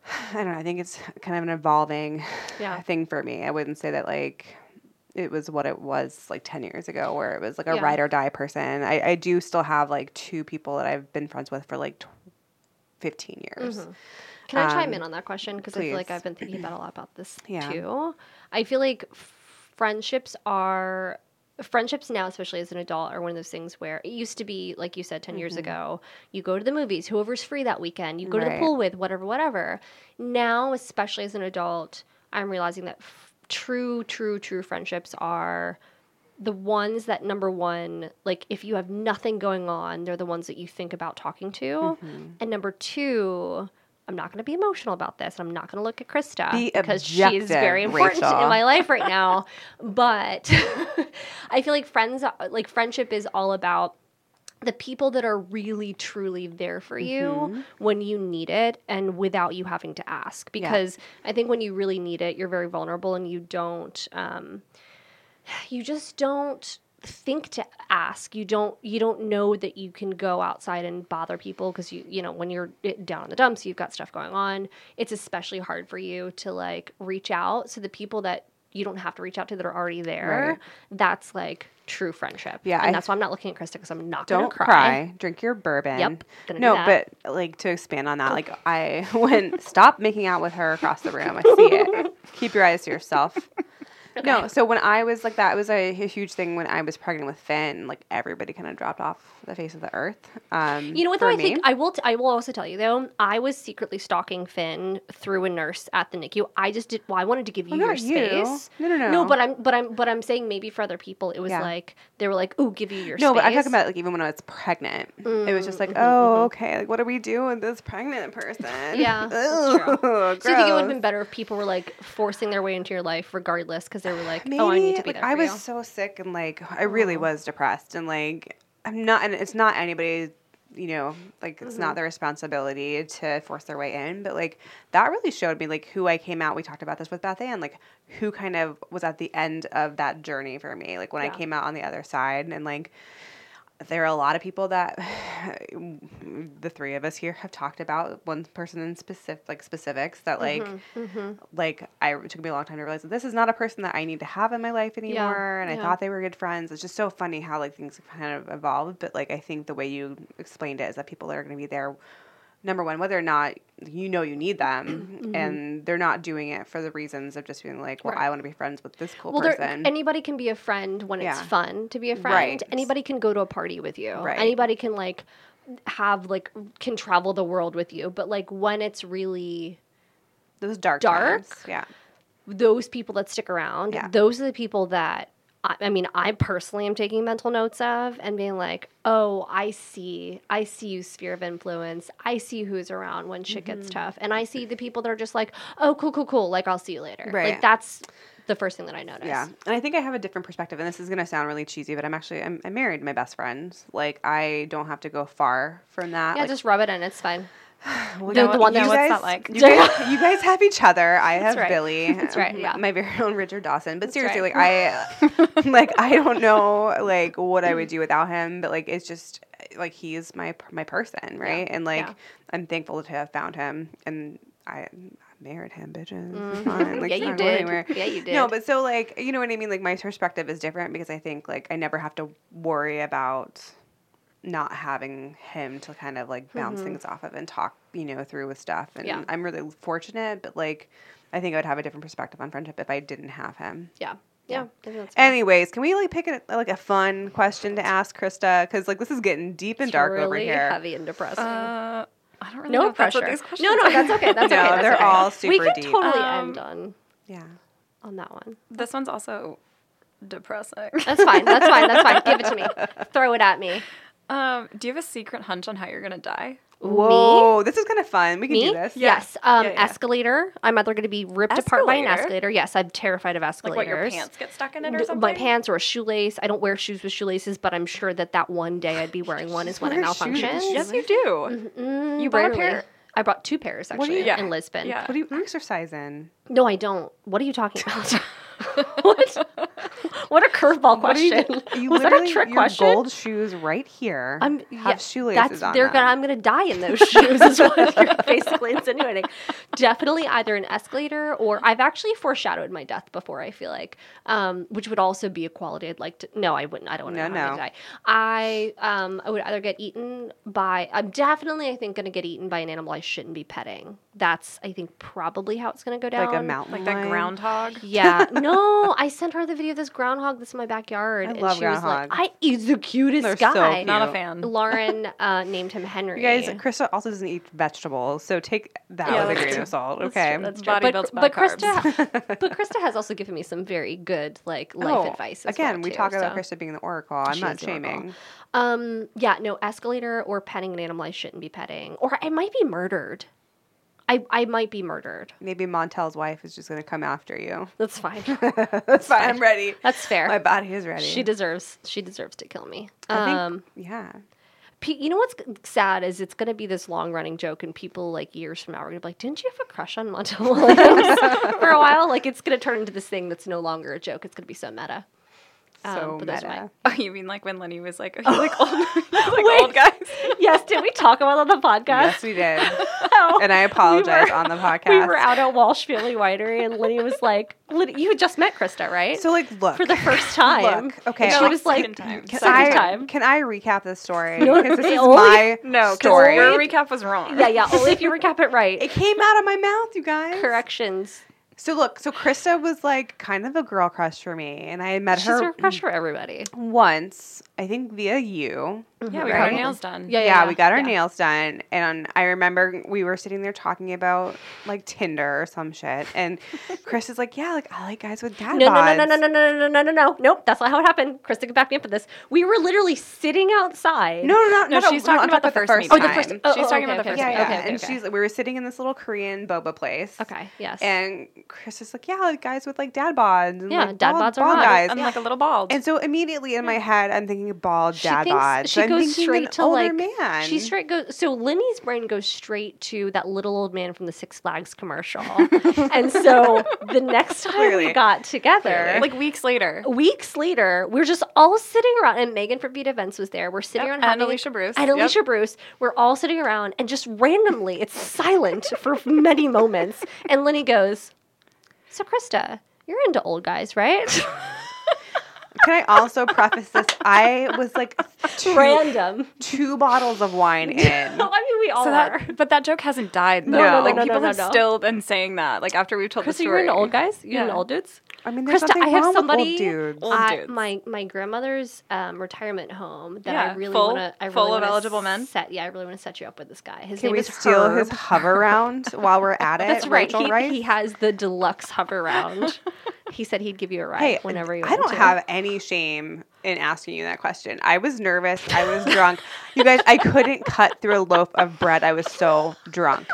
I don't know. I think it's kind of an evolving Yeah. thing for me. I wouldn't say that like it was what it was like 10 years ago where it was like a Yeah. ride or die person. I, I do still have like two people that I've been friends with for like tw- 15 years. Mm-hmm. Can I chime Um, in on that question? Because I feel like. I've been thinking about a lot about this Yeah. too. I feel like friendships are friendships now, especially as an adult, are one of those things where it used to be, like you said, 10 years ago, you go to the movies, whoever's free that weekend, you go to the pool with, whatever, whatever. Now, especially as an adult, I'm realizing that f- true, true, true friendships are the ones that number one, like if you have nothing going on, they're the ones that you think about talking to. Mm-hmm. And number two, I'm not going to be emotional about this. I'm not going to look at Krysta Be because she is very important Rachel. in my life right now. but I feel like friends, like friendship is all about the people that are really truly there for you Mm-hmm. when you need it and without you having to ask. Because i think when you really need it you're very vulnerable and you don't um, you just don't think to ask. You don't you don't know that you can go outside and bother people because you you know when you're down in the dumps you've got stuff going on. It's especially hard for you to like reach out so the people that you don't have to reach out to that are already there Right. that's like true friendship Yeah, and I- that's why i'm not looking at Krysta because i'm not gonna Don't cry. cry. Drink your bourbon. Yep, no, but like to expand on that, like I when stop making out with her across the room. I see it. Keep your eyes to yourself. No, so when I was like that, was a, a huge thing when I was pregnant with Finn. Like everybody kind of dropped off the face of the earth. Um, You know what though? I me. think I will. T- I will also tell you though. I was secretly stalking Finn through a nurse at the NICU. I just did. Well, I wanted to give you Well, your not you. space. No, no, no. No, but I'm. But I'm. But I'm saying maybe for other people, it was Yeah. like they were like, "Ooh, give you your space. no, space." but I'm talking about like even when I was pregnant, it was just like, oh, okay, like what do we do with this pregnant person? Mm-hmm, Yeah, that's true. Ugh, So you think it would have been better if people were like forcing their way into your life regardless because they were like, Maybe, "Oh, I need to be like, there." I was you. so sick and like I really was depressed and like I'm not and it's not anybody's you know like it's Mm-hmm. not their responsibility to force their way in but like that really showed me like who I came out we talked about this with Beth Ann like who kind of was at the end of that journey for me like when Yeah. I came out on the other side and like there are a lot of people that the three of us here have talked about. One person in specific like specifics that like Mm-hmm, like I it took me a long time to realize that this is not a person that I need to have in my life anymore and I thought they were good friends. It's just so funny how like things kind of evolved, but like I think the way you explained it is that people that are going to be there number one whether or not you know you need them and they're not doing it for the reasons of just being like well Mm-hmm. Right. I want to be friends with this cool well, person. anybody can be a friend when it's fun to be a friend. Right. Anybody can go to a party with you. Right. Anybody can like have like can travel the world with you. But like when it's really Those dark dark? times. Yeah. those people that stick around, Yeah. those are the people that I, I mean, I personally am taking mental notes of and being like, oh, I see, I see you sphere of influence. I see who's around when shit gets Mm-hmm. tough, and I see the people that are just like, oh, cool, cool, cool. Like I'll see you later. Right. Like that's the first thing that I notice. Yeah, and I think I have a different perspective, and this is gonna sound really cheesy, but I'm actually I'm, I'm married to my best friend. Like I don't have to go far from that. Yeah, like, just rub it in. It's fine. well, the- the one that- what's guys, that like? You guys, you guys have each other. I have right. Billy. That's right, yeah. My very own Richard Dawson. But seriously, right. like I, like I don't know like what I would do without him. But like it's just like he's my my person, right? And like yeah. I'm thankful to have found him, and I. Married him, bitches. Mm-hmm. Fine. Like, Yeah, you did. anywhere. Yeah, you did. No, but so like you know what I mean. Like my perspective is different because I think like I never have to worry about not having him to kind of like bounce things off of and talk you know through with stuff. And Mm-hmm. Yeah. I'm really fortunate, but like I think I would have a different perspective on friendship if I didn't have him. Yeah. Yeah. I think that's fine. Anyways, can we like pick a, like a fun question to ask Krysta? Because like this is getting deep and It's dark really over here. heavy and depressing. Uh, I don't really no know if that's pressure. what these No, no, that's okay. That's No, okay. That's they're okay. all We super could deep. totally Um, end on Yeah. on that one. This one's also depressing. That's fine. That's fine. That's fine. Give it to me. Throw it at me. Um, do you have a secret hunch on how you're gonna die? Whoa, this is kind of fun. We can Me? do this. Yes. Um, Yeah, yeah. escalator. I'm either going to be ripped apart by an Escalator? escalator. Yes, I'm terrified of Like escalators. what your pants get stuck in it or D- something? My pants or a shoelace. I don't wear shoes with shoelaces, but I'm sure that that one day I'd be wearing one is when it wear shoes with malfunctions. Yes, you do. Mm, You bought a rarely. pair? I brought two pairs What do actually you- Yeah. in Lisbon. Yeah. What do you exercise in? No, I don't. What are you talking about? what? What a curveball What you question. do? You Was that a literally- trick your question? gold shoes right here I'm have yeah, shoelaces that's, on they're them. gonna I'm gonna die in those shoes is what you're basically insinuating. Definitely either an escalator or I've actually foreshadowed my death before, I feel like. Um, which would also be a quality I'd like to no, I wouldn't I don't want No, know I'm no. gonna die. I um I would either get eaten by I'm definitely I think gonna get eaten by an animal I shouldn't be petting. That's I think probably how it's gonna go down. like a mountain Like that groundhog. Yeah. No, I sent her the video of this groundhog that's in my backyard. I and love she was like. I he's the cutest They're so guy. cute. Not a fan. Lauren uh, named him Henry. You guys, Krysta also doesn't eat vegetables, so take that Yeah, with a grain of salt. That's Okay. true, that's true. Body But, builds by but carbs. Krysta, but Krysta has also given me some very good like life Oh, advice. As Again, well, we too, talk about so. Krysta being the oracle. I'm She not is the oracle. shaming. Um, yeah, no escalator or petting an animal I shouldn't be petting, or I might be murdered. I I might be murdered. Maybe Montel's wife is just going to come after you. That's fine. That's fine. I'm ready. That's fair. My body is ready. She deserves. She deserves to kill me. I think, um, yeah. Pe- you know what's sad is it's going to be this long running joke, and people like years from now are going to be like, "Didn't you have a crush on Montel Williams for a while?" Like it's going to turn into this thing that's no longer a joke. It's going to be so meta. Um, but those are meta. Oh, you mean like when Linnie was like, oh, you like old, you like old guys? yes, did we talk about that on the podcast? Yes, we did. How And I apologize were- on the podcast. We were out at Walsh Family Winery, and Linnie was like, Lydia, "You had just met Krysta, right?" So like, look for the first time. Look, okay, And she I- was like, Second time. Can second I, time. Can I recap this story? No, Because this is only- my No, story. your recap was wrong. Yeah, yeah. Only if you recap it right. It came out of my mouth, you guys. Corrections. So look, so Krysta was like kind of a girl crush for me, and I had met She's her a crush for everybody. once, I think via you. Yeah, we got our nails done. Yeah, Yeah, we got our yeah. nails done, and I remember we were sitting there talking about like Tinder or some shit, and Chris is like, "Yeah, like I like guys with dad No, no, no, no, no, no, no, no, no, no, no. Nope, that's not how it happened. Krysta could back me up for this. We were literally sitting outside. No, no, no, No, no. she's no, talking I'm about the talking first Oh, the first. Oh, She's oh, talking okay, about the okay, first Yeah, okay, yeah. okay, and okay. she's we were sitting in this little Korean boba place. Okay, yes. And Chris is like, "Yeah, like guys with like dad bods." And, Yeah, like, dad bald- bods are bald hot. guys. I'm like a little bald. And so immediately in my head, I'm thinking bald She dad thinks- bods. she I'm goes thinking straight to older like man. she straight goes so Linnie's brain goes straight to that little old man from the Six Flags commercial. and so the next time Clearly. we got together, like weeks later. weeks later, we're just all sitting around, and Megan from Beat Events was there. We're sitting Yep, around and having Alicia Bruce. and Yep. Alicia Bruce. We're all sitting around, and just randomly, it's silent for many moments. And Linnie goes, "So Krysta, you're into old guys, right?" Can I also preface this? I was like two, Random. two bottles of wine in. I mean, we all So are. that, but that joke hasn't died. Though. No, no, like no, people no, have no. still been saying that. Like after we've told the Krysta, story. you're into old guys. You into Yeah. old dudes. I mean, there's Krysta, nothing I have wrong somebody. with old dudes. Old at dudes. my my grandmother's um, retirement home that Yeah, I really want to. I really full of eligible men? Set, yeah, I really want to set you up with this guy. His Can name we is steal Herb. his hover round while we're at it? That's right. Rachel He, Rice? he has the deluxe Hoveround. he said he'd give you a ride Hey, whenever you I don't to. have any shame in asking you that question. I was nervous. I was drunk. You guys, I couldn't cut through a loaf of bread. I was so drunk.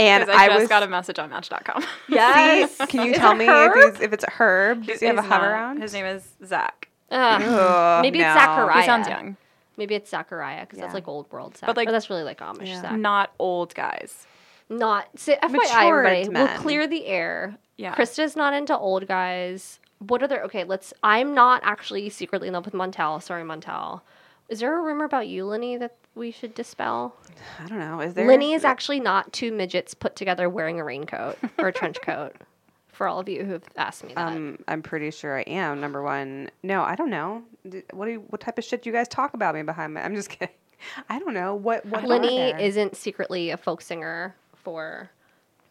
And I, I, just was. got a message on Match.com. Yes. See, can you tell me Herb? if, he's, if it's Herb? Does he have a hover not. round? His name is Zach. Ugh. Ugh, Maybe it's. Zachariah. He sounds young. Maybe it's Zachariah because Yeah. that's like old world Zach. But, like- or that's really like Amish Yeah. Zach. Not old guys. Not so, FYI, Matured everybody. We'll clear the air. Yeah. Krysta's not into old guys. What other? Okay, let's. I'm not actually secretly in love with Montel. Sorry, Montel. Is there a rumor about you, Linnie, that we should dispel? I don't know. Is there? Linnie is actually not two midgets put together wearing a raincoat or a trench coat. For all of you who've asked me that. Um, I'm pretty sure I am. Number one. No, I don't know. D- What do you, what type of shit do you guys talk about me behind my? I'm just kidding. I don't know. What what? are Linnie there? isn't secretly a folk singer for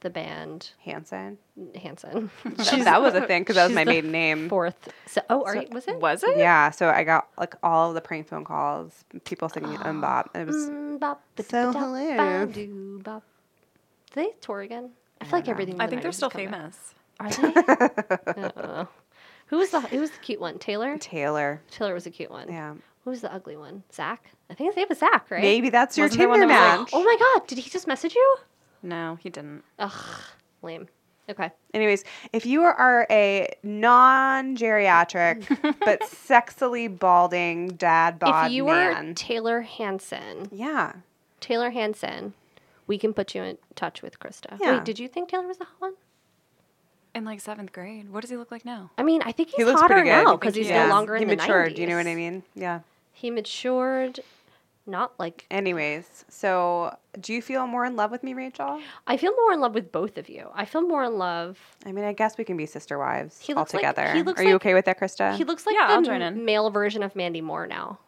the band Hanson. Hanson. That, that was a thing because that was my the maiden name. Fourth. So, oh, are So- you, was it? Was it? Yeah, so I got like all of the prank phone calls, people singing MMMBop. and It was Mm, bop, So da- da- hilarious. ba- doo, bop. Do they tour again? I feel like know. everything. I think they're still is back. famous. Are they? Uh-uh. Who was the Who was the cute one? Taylor. Taylor. Taylor was a cute one. Yeah, Who was the ugly one? Zach. I think his name was Zach, right? maybe that's your Wasn't there one Tinder that was match. Oh my God! Did he just message you? No, he didn't. Ugh, lame. Okay. Anyways, if you are a non-geriatric but sexily balding dad bod if you were man, Taylor Hanson, yeah, Taylor Hanson, we can put you in touch with Krysta. Yeah. Wait, did you think Taylor was the hot one? In like seventh grade. What does he look like now? I mean, I think he's he looks hotter pretty good now because he's Yeah. no longer in he the matured. 90s. Do you know what I mean? Yeah. He matured, not like Anyways, so do you feel more in love with me, Rachel? I feel more in love with both of you. I feel more in love. I mean, I guess we can be sister wives He all looks like- together. he looks Are you like- okay with that, Krysta? He looks like Yeah, the I'll join in. male version of Mandy Moore now,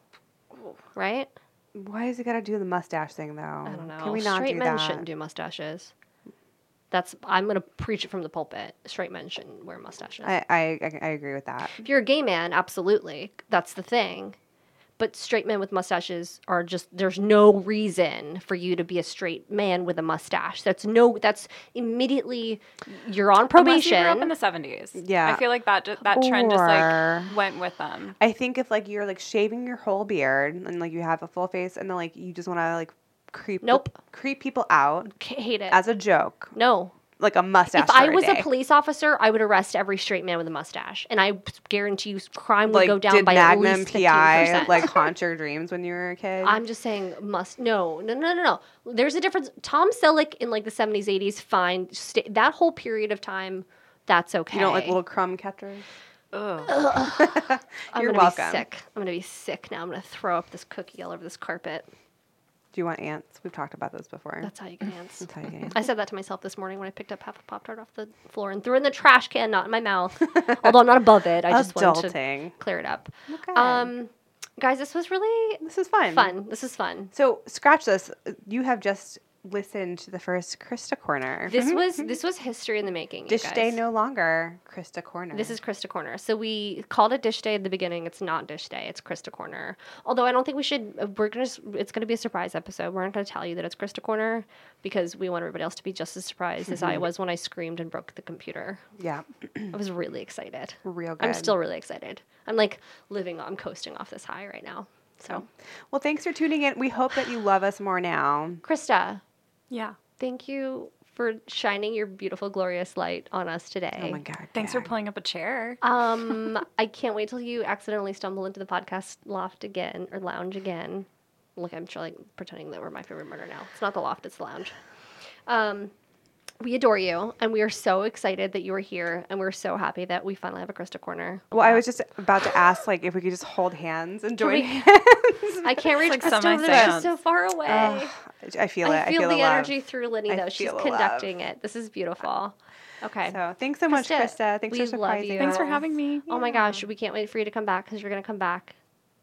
right? Why is he got to do the mustache thing though? I don't know. Can we not Straight do men that? shouldn't do mustaches. That's I'm gonna preach it from the pulpit. Straight men shouldn't wear mustaches. I, I I I agree with that. if you're a gay man, absolutely, that's the thing. But straight men with mustaches are just there's no reason for you to be a straight man with a mustache. That's no that's immediately you're on Unless you grew up in the seventies. Yeah. I feel like that ju- that trend just like went with them. I think if like you're like shaving your whole beard and like you have a full face and then like you just want to like creep Nope. creep people out Ca- hate it. as a joke, no. Like a mustache. If I was day. a police officer, I would arrest every straight man with a mustache, and I guarantee you, crime would like go down by Magnum at least PI percent. like haunt your dreams when you were a kid? I'm just saying, must no, no, no, no, no. There's a difference. Tom Selleck in like the 70s, 80s, fine. Sta that whole period of time, that's okay. you don't like little crumb catchers? Ugh. I'm You're gonna welcome. Be sick. I'm gonna be sick now. I'm gonna throw up this cookie all over this carpet. Do you want ants? We've talked about this before. That's how you get ants. That's how you get ants. I said that to myself this morning when I picked up half a pop tart off the floor and threw it in the trash can, not in my mouth. Although I'm not above it, I just wanted to Adulting. clear it up. Okay. Um, guys, this was really this is fun. fun. This is fun. So scratch this. You have just listen to the first Krysta Corner. This mm-hmm, was mm-hmm. this was history in the making. you Dish. Day no longer Krysta Corner. This is Krysta Corner. So we called it Dish Day at the beginning. It's not Dish Day. It's Krysta Corner. Although I don't think we should. uh, We're gonna. It's gonna be a surprise episode. We're not gonna tell you that it's Krysta Corner because we want everybody else to be just as surprised as I mm-hmm. was when I screamed and broke the computer. yeah, I was really excited. real good. I'm still really excited. I'm like living. I'm coasting off this high right now. So, Well, thanks for tuning in. We hope that you love us more now. Krysta, Yeah. thank you for shining your beautiful, glorious light on us today. Oh my god. Thanks yeah. for pulling up a chair. Um, I can't wait till you accidentally stumble into the podcast loft again or lounge again. Look, I'm trying pretending that we're my favorite murder now. It's not the loft, it's the lounge. Um, we adore you, and we are so excited that you are here, and we're so happy that we finally have a Krysta corner. Well, I was just about to ask, like, if we could just hold hands and join we- hands. I can't reach like Krysta over there. She's so far away. Ugh, I feel it. I feel I feel the love. energy through Linnie I though. She's feel the conducting it. This is beautiful. Okay. So thanks so much, Krysta, Krysta. Thanks we for love surprising you. Thanks for having me. Oh my gosh, we can't wait for you to come back because you're gonna come back.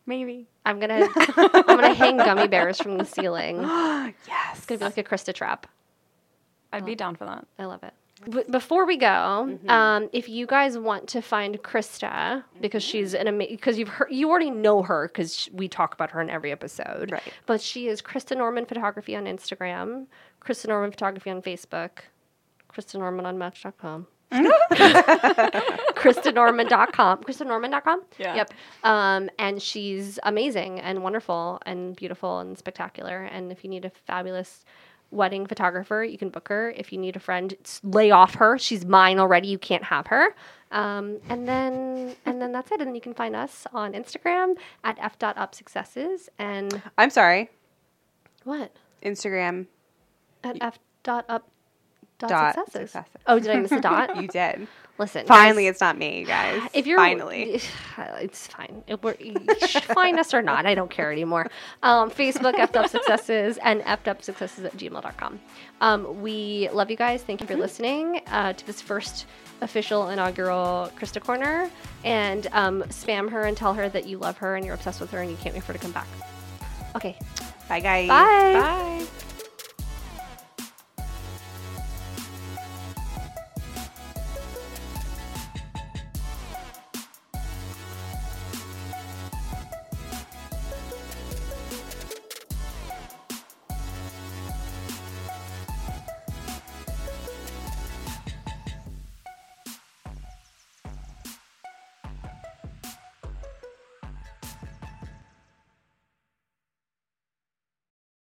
Maybe. I'm gonna I'm gonna hang gummy bears from the ceiling. yes. It's gonna be like a Krysta trap. I'd be down for that. I love it. B- before we go, um, if you guys want to find Krysta because she's an amazing because you've heard you already know her because we talk about her in every episode. Right. But she is Krysta Norman Photography on Instagram, Krysta Norman Photography on Facebook, Krysta Norman on Match.com. KrystaNorman.com. KrystaNorman.com? Yeah. Yep. Um, and she's amazing and wonderful and beautiful and spectacular. And if you need a fabulous wedding photographer, you can book her. If you need a friend, lay off her. She's mine already. You can't have her. Um, and then and then that's it. And you can find us on Instagram at f.upsuccesses and I'm sorry. what? Instagram. At f dot dot, successes. successes. Oh, did I miss a dot? You did. Listen, Finally, guys, it's not me, you guys. if you're finally. it's fine. If we're, find us or not, I don't care anymore. Um, Facebook, effed up successes, and effed up successes at gmail.com. Um, we love you guys. Thank you for listening uh, to this first official inaugural Krysta Corner. And um, spam her and tell her that you love her and you're obsessed with her and you can't wait for her to come back. Okay. Bye, guys. Bye. Bye.